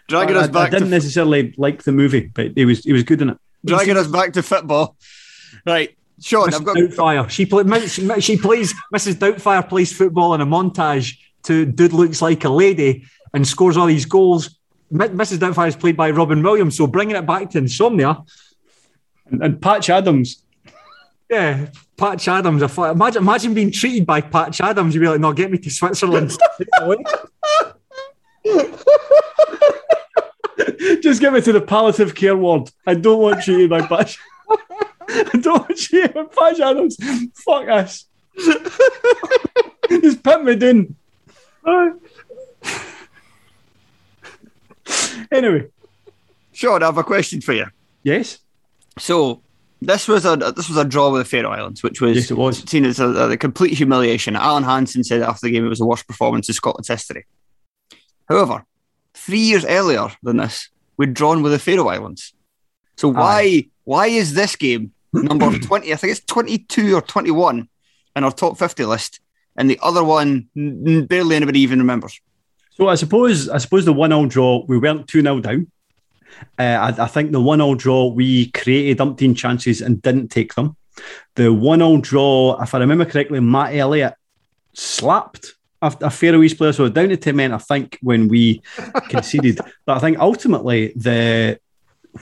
Dragging I, us I didn't to necessarily like the movie, but he was he was good in it. Dragging us back to football. Right, Sean, I've got Doubtfire. She, play, she, she plays Mrs. Doubtfire plays football in a montage to "Dude looks like a lady" and scores all these goals. Mrs. Doubtfire is played by Robin Williams. So bringing it back to Insomnia, And, and Patch Adams. yeah, Patch Adams. Imagine, imagine being treated by Patch Adams. You'd be like, "No, get me to Switzerland." Take it away. Just get me to the palliative care ward. I don't want you treated by Patch. I don't want you treated by Patch Adams. Fuck us. Just put me down. anyway, Sean, I have a question for you. yes. So this was a this was a draw with the Faroe Islands, which was, Yes, it was. seen as a, a complete humiliation. Alan Hansen said after the game it was the worst performance in Scotland's history. However, three years earlier than this, we'd drawn with the Faroe Islands. So why why is this game number twenty? I think it's twenty two or twenty one in our top fifty list, and the other one n- barely anybody even remembers. So I suppose I suppose the one all draw we weren't two 0 down. Uh, I, I think the one all draw we created umpteen chances and didn't take them. The one all draw, if I remember correctly, Matt Elliott slapped a, a Faroese player, so down to ten men. I think when we conceded, but I think ultimately the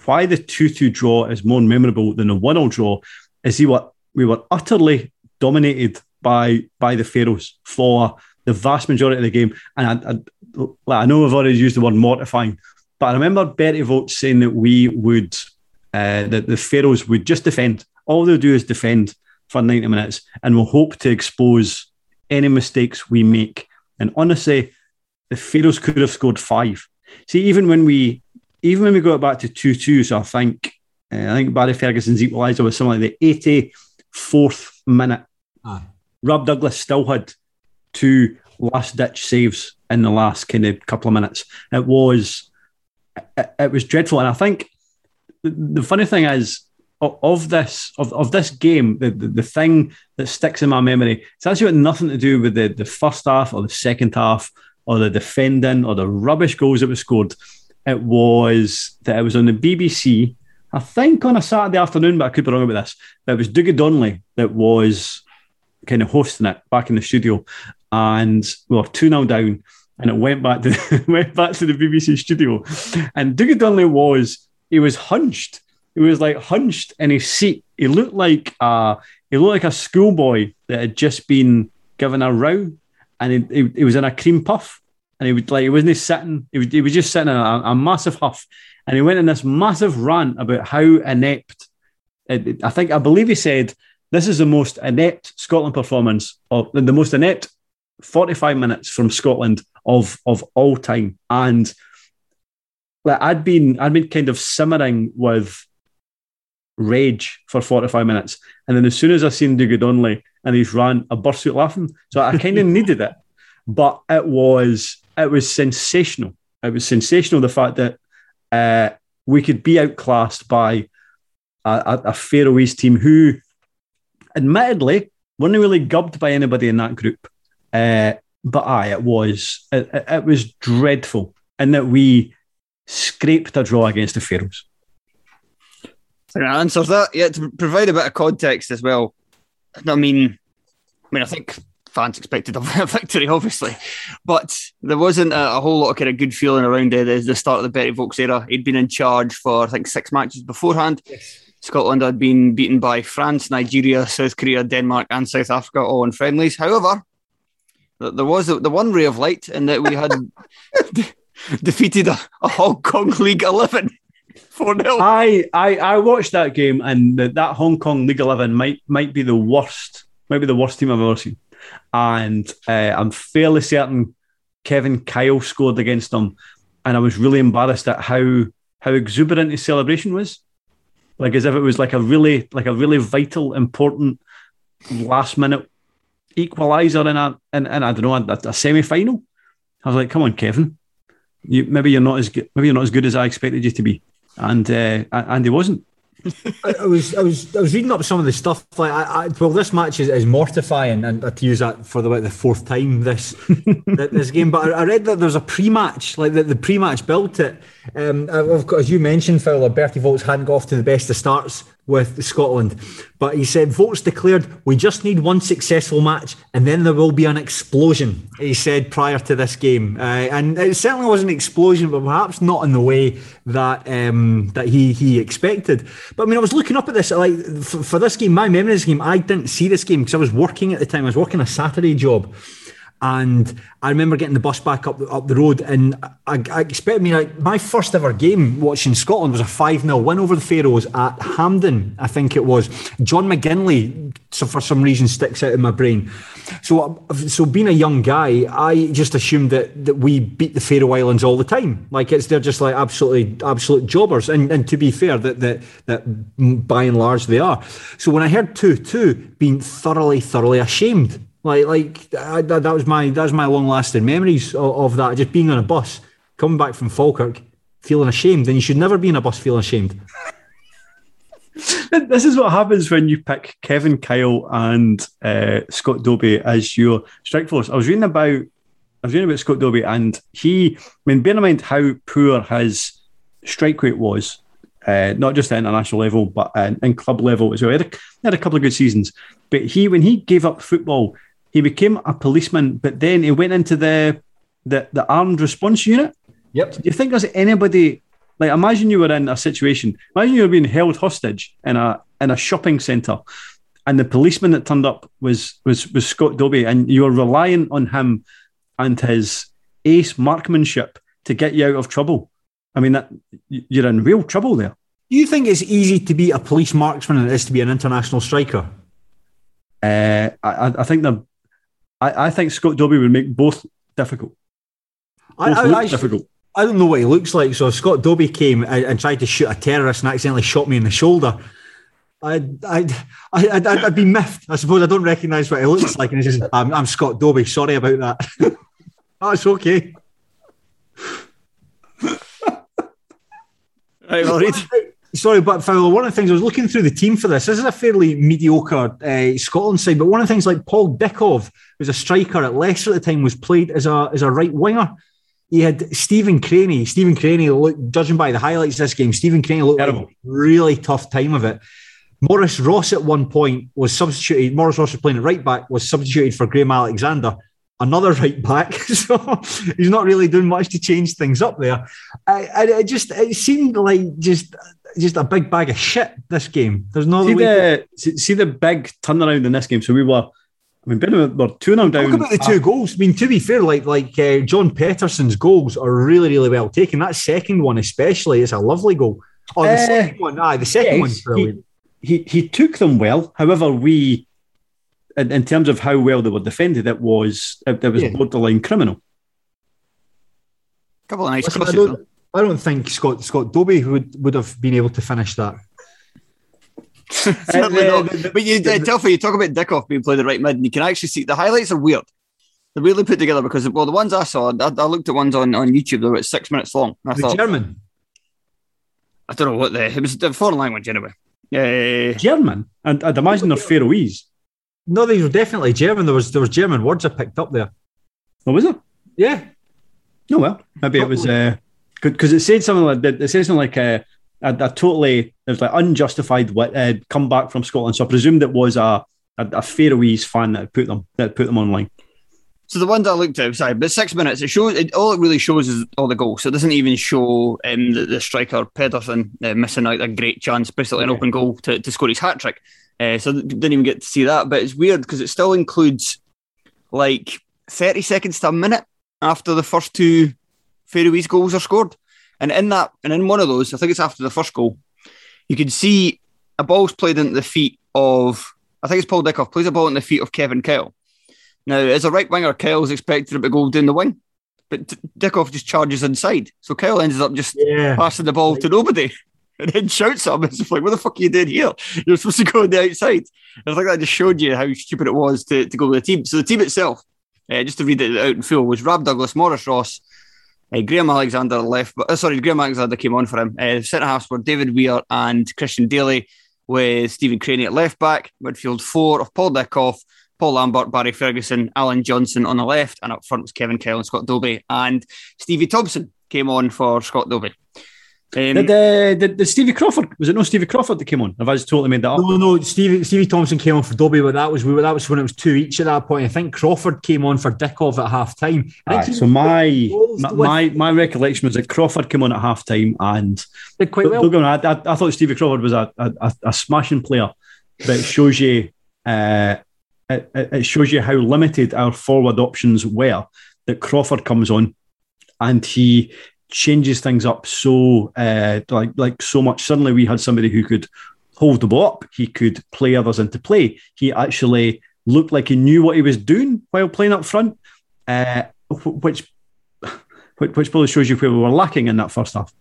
why the two two draw is more memorable than the one all draw is he what we were utterly dominated by by the Faroes for the vast majority of the game, and I, I, I know I've already used the word mortifying, but I remember Bertie Vogts saying that we would, uh, that the Faroes would just defend. All they'll do is defend for 90 minutes and we'll hope to expose any mistakes we make. And honestly, the Faroes could have scored five. See, even when we, even when we got back to 2 2, so I think, uh, I think Barry Ferguson's equaliser was something like the 84th minute. Aye. Rab Douglas still had two last ditch saves in the last kind of couple of minutes. It was it, it was dreadful, and I think the, the funny thing is of, this of, of this game, the, the the thing that sticks in my memory, it's actually got nothing to do with the the first half or the second half or the defending or the rubbish goals that were scored. It was that it was on the BBC. I think on a Saturday afternoon, but I could be wrong about this. But it was Dougie Donnelly that was kind of hosting it back in the studio, and we were two 0 down, and it went back to went back to the BBC studio, and Dougie Donnelly was he was hunched, he was like hunched in his seat. He looked like a he looked like a schoolboy that had just been given a row, and he, he, he was in a cream puff, and he would like he wasn't sitting, he was, he was just sitting in a, a massive huff, and he went in this massive rant about how inept. Uh, I think I believe he said this is the most inept Scotland performance of the most inept 45 minutes from Scotland of of all time. And like I'd been I'd been kind of simmering with rage for 45 minutes. And then as soon as I seen Dougie Donnelly and he's ran, I burst laughing. So I kind of needed it. But it was it was sensational. It was sensational the fact that uh, we could be outclassed by a, a Faroese team who, admittedly, weren't really gubbed by anybody in that group. Uh, but aye, it was it, it was dreadful, in that we scraped a draw against the Faroes. Answers that. Yeah, to provide a bit of context as well. I mean, I mean, I think fans expected a victory, obviously, but there wasn't a, a, whole lot of kind of good feeling around it at the start of the Bertie Vogts era. He'd been in charge for I think six matches beforehand. Yes. Scotland had been beaten by France, Nigeria, South Korea, Denmark, and South Africa, all in friendlies. However, there was the one ray of light in that we had defeated a, a Hong Kong League 11 4 0. I, I, I watched that game, and the, that Hong Kong League 11 might, might be the worst, might be the worst team I've ever seen. And uh, I'm fairly certain Kevin Kyle scored against them. And I was really embarrassed at how how exuberant his celebration was like as if it was like a really like a really vital, important last minute equaliser in a in, in I don't know a, a semi final. I was like, come on, Kevin, you maybe you're not as good, maybe you're not as good as I expected you to be, and uh, and he wasn't. I, I, was I was I was reading up some of the stuff like I, I well this match is, is mortifying and to use that for the, about the fourth time this this game but I, I, read that there's a pre-match like the, the pre-match built it um, as you mentioned Phil Bertie Vogts hadn't got off to the best of starts with Scotland. But he said, Vogts declared, we just need one successful match and then there will be an explosion, he said prior to this game. Uh, and it certainly was an explosion, but perhaps not in the way that um, that he he expected. But I mean, I was looking up at this, like for, for this game, my memory of this game, I didn't see this game because I was working at the time, I was working a Saturday job. And I remember getting the bus back up up the road, and I, I expect me like my first ever game watching Scotland was a five 0 win over the Faroes at Hampden, I think it was. John McGinlay, so for some reason, sticks out in my brain. So, so being a young guy, I just assumed that that we beat the Faroe Islands all the time. Like it's they're just like absolutely absolute jobbers. And and to be fair, that that that by and large they are. So when I heard two two, being thoroughly thoroughly ashamed like, like I, that, that was my that was my long lasting memories of, of, that. Just being on a bus, coming back from Falkirk, feeling ashamed, and you should never be in a bus feeling ashamed. this is what happens when you pick Kevin Kyle and uh, Scott Dobie as your strike force. I was reading about I was reading about Scott Dobie, and he. I mean, bear in mind how poor his strike rate was. Uh, not just at international level, but uh, in club level as well. He had, a, he had a couple of good seasons, but he, when he gave up football, he became a policeman, but then he went into the the, the armed response unit. Yep. Do you think there's anybody like imagine you were in a situation, imagine you were being held hostage in a in a shopping centre and the policeman that turned up was was was Scott Dobie and you were relying on him and his ace marksmanship to get you out of trouble. I mean that you're in real trouble there. Do you think it's easy to be a police marksman than it is to be an international striker? Uh, I, I think they're I, I think Scott Dobie would make both difficult. Both I, I, I, difficult. I don't know what he looks like. So if Scott Dobie came and, and, tried to shoot a terrorist and accidentally shot me in the shoulder, I'd, I'd, I'd, I'd, be miffed. I suppose I don't recognise what he looks like. And he says, I'm, I'm Scott Dobie. Sorry about that. Oh, That's okay. right, well, Sorry, but Phil, one of the things I was looking through the team for this. This is a fairly mediocre uh, Scotland side, but one of the things like Paul Dickov, who's a striker at Leicester at the time, was played as a as a right winger. He had Stephen Crainey. Stephen Crainey, look, judging by the highlights of this game, Stephen Crainey looked Terrible. like really tough time of it. Maurice Ross at one point was substituted. Maurice Ross was playing at right back, was substituted for Graham Alexander another right back. so he's not really doing much to change things up there. I, I, it just it seemed like just just a big bag of shit. This game. There's no see other way. the see, see the big turnaround in this game. So we were, I mean, Benham were two 0 down. Talk about the two goals. I mean, to be fair, like like uh, John Petersen's goals are really really well taken. That second one, especially, is a lovely goal. Oh, the Uh, second one, aye, the second yes, one's brilliant. He, he he took them well. However, we, in, in terms of how well they were defended, it was it, it was Yeah. borderline criminal. A couple of nice Listen, I crosses. Though. don't, I don't think Scott Scott Dobie would would have been able to finish that. Certainly Uh, not. the- the- but you, uh, Telfer, you talk about Dickov being played the right mid, and you can actually see the highlights are weird. They're weirdly put together because, well, the ones I saw, I, I looked at ones on, on YouTube, they were about six minutes long. I The thought, German, I don't know what the, it was a foreign language anyway. Uh, German, and I'd imagine they're Faroese. no, they were definitely German. There was there was German words I picked up there. Oh, was it? Yeah, No, well, maybe it was uh, because it said something like that. It said something like uh, a, a totally it was like unjustified uh, comeback from Scotland. So I presumed it was a a, a Faroese fan that put them that put them online. So the ones I looked at, sorry, but six minutes. It shows. It, all it really shows is all the goals. So it doesn't even show um, the, the striker Petersen uh, missing out a great chance, basically an Yeah. open goal to, to score his hat trick. Uh, so didn't even get to see that. But it's weird because it still includes like thirty seconds to a minute after the first two Faroese goals are scored, and in that, and in one of those, I think it's after the first goal, you can see a ball's played into the feet of. I think it's Paul Dickov plays a ball in the feet of Kevin Kyle. Now, as a right winger, Kyle's expected to go down the wing, but Dickov just charges inside. So Kyle ends up just yeah. passing the ball to nobody and then shouts at him. It's like, what the fuck are you doing here? You're supposed to go on the outside. And I think that just showed you how stupid it was to, to go with the team. So the team itself, uh, just to read it out in full, was Rab Douglas, Maurice Ross, uh, Graham Alexander left, but uh, sorry, Graham Alexander came on for him. Uh, centre halves were David Weir and Christian Dailly, with Stephen Crainey at left back. Midfield four of Paul Dickov, Paul Lambert, Barry Ferguson, Alan Johnston on the left, and up front was Kevin Kyle and Scott Dobie, and Stevie Thompson came on for Scott Dobie. Um, Did, uh, did, did Stevie Crawford was it no Stevie Crawford that came on? Have I just totally made that up? No, no, Stevie Stevie Thompson came on for Dobie, but that was that was when it was two each at that point. I think Crawford came on for Dickov at half time. Aye, so my, my my my recollection was that Crawford came on at half time and did quite well. Don't get me wrong, I, I, I thought Stevie Crawford was a, a, a smashing player, but it shows you uh, it, it it shows you how limited our forward options were. That Crawford comes on and he changes things up so uh, like like so much. Suddenly we had somebody who could hold the ball up. He could play others into play. He actually looked like he knew what he was doing while playing up front, uh, which which which probably shows you where we were lacking in that first half.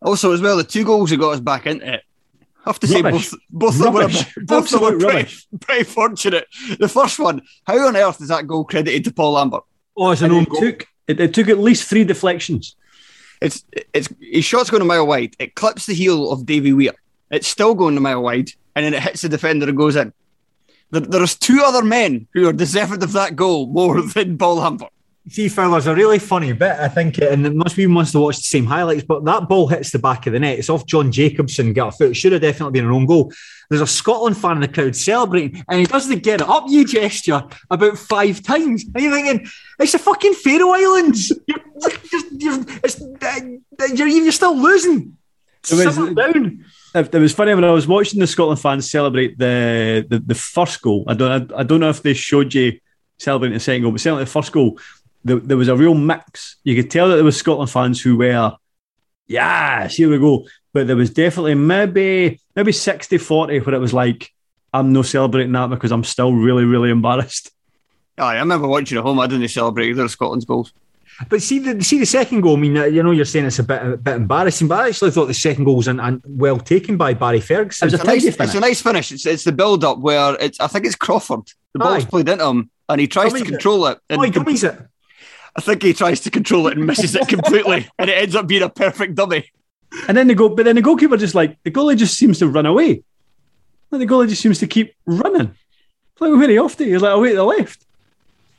Also, as well, the two goals that got us back into it. I have to say, Rubbish. both both of them were, Rubbish. both of them were pretty, pretty fortunate. The first one, how on earth is that goal credited to Paul Lambert? Oh, it's And it took it, it took at least three deflections. It's it's his shot's going a mile wide. It clips the heel of Davy Weir. It's still going a mile wide, and then it hits the defender and goes in. There, there's two other men who are deserving of that goal more than Paul Lambert. See, there's a really funny bit, I think, and it must be must have watched the same highlights, but that ball hits the back of the net. It's off John Jacobsen, got a foot. It should have definitely been an own goal. There's a Scotland fan in the crowd celebrating, and he does the get it up you gesture about five times. And you're thinking, it's the fucking Faroe Islands. You're, you're, you're, you're, still losing. It was- down. It was funny when I was watching the Scotland fans celebrate the the, the first goal. I don't I, I don't know if they showed you celebrating the second goal, but certainly the first goal, there, there was a real mix. You could tell that there was Scotland fans who were, yes, here we go. But there was definitely maybe maybe 60 40 where it was like, I'm no celebrating that because I'm still really, really embarrassed. Aye, I remember watching at home. I didn't celebrate either of Scotland's goals. But see the see the second goal. I mean, uh, you know, you're saying it's a bit a bit embarrassing, but I actually thought the second goal was an, an well taken by Barry Ferguson. It's a, nice, it's a nice finish. It's, it's the build up where it's. I think it's Crawford. The ball's Aye. played into him, and he tries to Dummies it. control it. And Oh, he dummies it. I think he tries to control it and misses it completely, and it ends up being a perfect dummy. And then the goal, but then the goalkeeper just like the goalie just seems to run away. Like the goalie just seems to keep running. It's like where are you off to? He's like away to the left.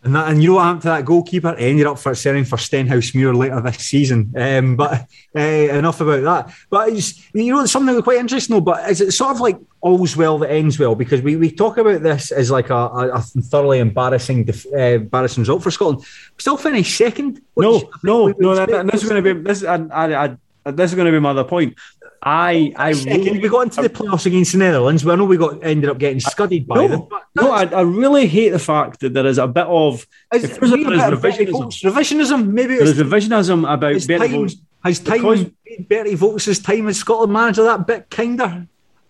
And that, and you know what happened to that goalkeeper? He ended up for selling for Stenhousemuir later this season. Um, but uh, enough about that. But it's, you know, something that's quite interesting though. But is it sort of like all's well that ends well? Because we, we talk about this as like a, a, a thoroughly embarrassing def, uh, embarrassing result for Scotland. Still finished second. No, no, no. That, that- this is going to be this. I, I, I, this is going to be my other point. I, I Second, we got into the playoffs against the Netherlands. Well, I know we got ended up getting scudded by no, them. No, I, I really hate the fact that there is a bit of is, there's a- there is bit of Bertie revisionism. Vogts revisionism. Maybe There it's, revisionism about it's Bertie time. Vogts. Has time because- made Bertie Vogts' time as Scotland manager that bit kinder?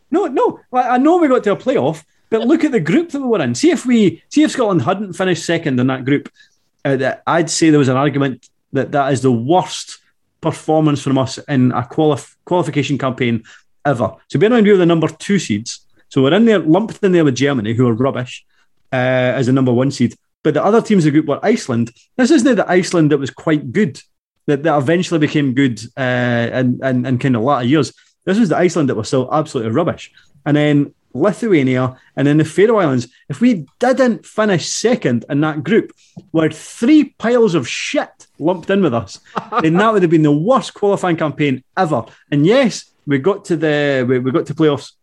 No, no. Like, I know we got to a playoff, but look at the group that we were in. See if we see if Scotland hadn't finished second in that group, uh, that I'd say there was an argument that that is the worst performance from us in a qualif- qualification campaign ever. So bear in mind we were the number two seeds. So we're in there, lumped in there with Germany, who are rubbish, uh, as a number one seed. But the other teams in the group were Iceland. This isn't the Iceland that was quite good, that, that eventually became good uh, in, in, in kind of latter years. This was the Iceland that was still absolutely rubbish. And then Lithuania and then the Faroe Islands. If we didn't finish second in that group with three piles of shit lumped in with us, then that would have been the worst qualifying campaign ever. And yes, we got to the we, we got to playoffs.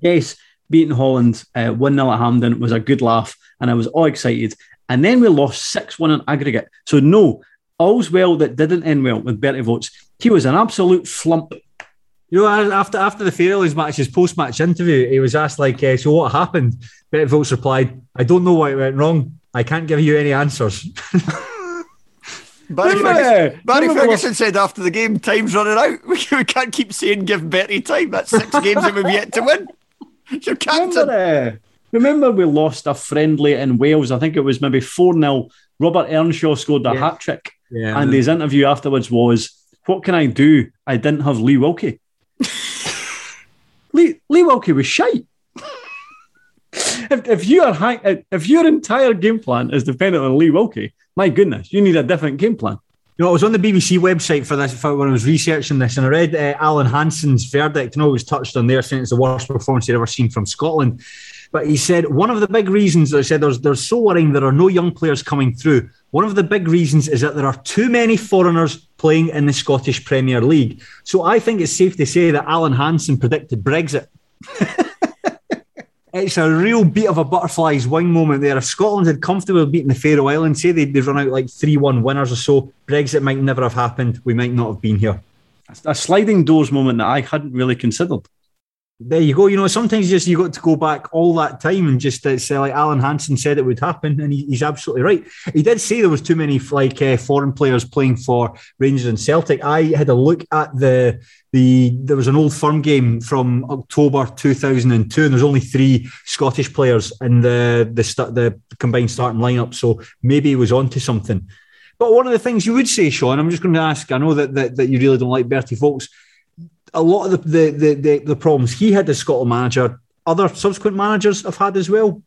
Yes, beating Holland uh, 1 0 at Hampden was a good laugh, and I was all excited. And then we lost 6 1 in aggregate. So, no, all's well that didn't end well with Bertie Vogts. He was an absolute flump. You know, after after the Faroes match, his post match interview, he was asked like, uh, "So what happened?" Bertie Vogts replied, "I don't know what went wrong. I can't give you any answers." Barry, Remember- Ferguson, Barry remember Ferguson said after the game, time's running out. We, we can't keep saying give Bertie time. That's six games that we've yet to win. You're captain. Remember, uh, remember we lost a friendly in Wales. I think it was maybe 4 0. Robert Earnshaw scored a Yeah. hat trick. Yeah. And his interview afterwards was, What can I do? I didn't have Lee Wilkie. Lee, Lee Wilkie was shite. If, if, you are hang, if your entire game plan is dependent on Lee Wilkie, my goodness, you need a different game plan. You know, I was on the BBC website for this for when I was researching this, and I read uh, Alan Hansen's verdict. and know it was touched on there, saying it's the worst performance he'd ever seen from Scotland. But he said one of the big reasons I said there's there's so worrying there are no young players coming through. One of the big reasons is that there are too many foreigners playing in the Scottish Premier League. So I think it's safe to say that Alan Hansen predicted Brexit. It's a real beat of a butterfly's wing moment there. If Scotland had comfortably beaten the Faroe Islands, say they'd, they'd run out like 3 1 winners or so, Brexit might never have happened. We might not have been here. A sliding doors moment that I hadn't really considered. There you go. You know, sometimes just you got to go back all that time and just uh, say like Alan Hansen said it would happen, and he, he's absolutely right. He did say there was too many like uh, foreign players playing for Rangers and Celtic. I had a look at the the there was an old firm game from October 2002, and there's only three Scottish players in the the the combined starting lineup. So maybe he was onto something. But one of the things you would say, Sean, I'm just going to ask. I know that that, that you really don't like Bertie Vogts a lot of the the, the the problems he had as Scotland manager, other subsequent managers have had as well.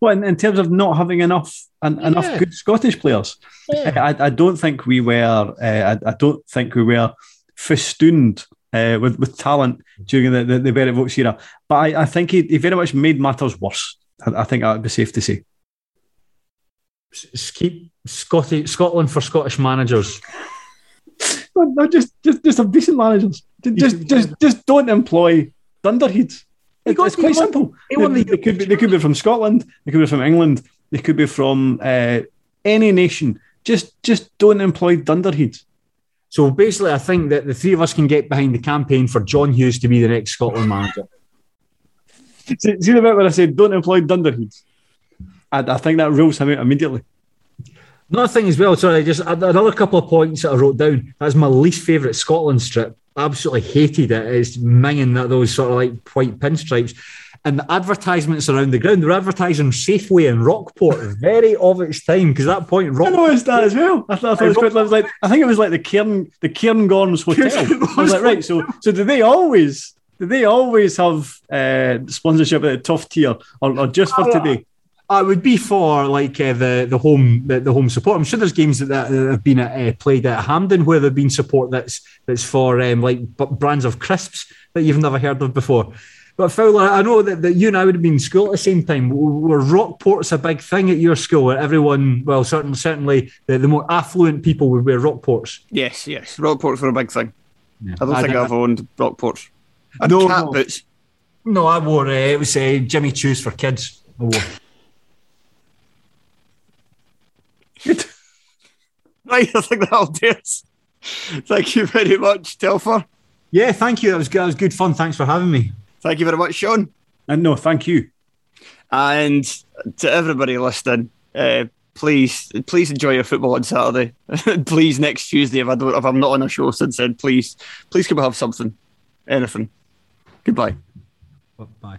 Well, in, in terms of not having enough en- enough good Scottish players, I, I don't think we were. Uh, I, I don't think we were festooned uh, with with talent during the the, the Vogts era. But I, I think he, he very much made matters worse. I, I think that would be safe to say. S- Keep Scotty, Scotland for Scottish managers. No, no, just just just decent managers. Just just just, just don't employ dunderheads. It, it's quite won- simple. They, the they could be they could be from Scotland. They could be from England. They could be from uh, any nation. Just just don't employ dunderheads. So basically, I think that the three of us can get behind the campaign for John Hughes to be the next Scotland manager. See, see the bit where I said don't employ dunderheads? I, I think that rules him out immediately. Another thing as well, sorry, just another couple of points that I wrote down. That's my least favourite Scotland strip. Absolutely hated it. It's minging that those sort of like white pinstripes. And the advertisements around the ground, they're advertising Safeway and Rockport, very of its time, because that point, Rockport. I noticed that as well. I thought, I thought it was I was like, I think it was like the Cairn, the Cairngorms Hotel. I was like, right, so so do they always, do they always have uh, sponsorship at the top tier, or, or just for today? I would be for like uh, the the home the, the home support. I'm sure there's games that, that have been uh, played at Hampden where there've been support that's that's for um, like b- brands of crisps that you've never heard of before. But Fowler, I know that, that you and I would have been in school at the same time. Were Rockports a big thing at your school? Where everyone, well, certainly certainly the, the more affluent people would wear Rockports. Yes, yes. Rockports were a big thing. I don't I think I've owned Rockports. I No, cat no. boots. No, I wore uh, it was uh, Jimmy Choo's for kids. I wore. Right, I think that'll do us. Thank you very much, Telfer. Yeah, thank you. That was good. That was good fun. Thanks for having me. Thank you very much, Sean. And no, thank you. And to everybody listening, uh, please, please enjoy your football on Saturday. please, next Tuesday, if I don't, if I'm not on a show since then, please, please come and have something, anything. Goodbye. Bye.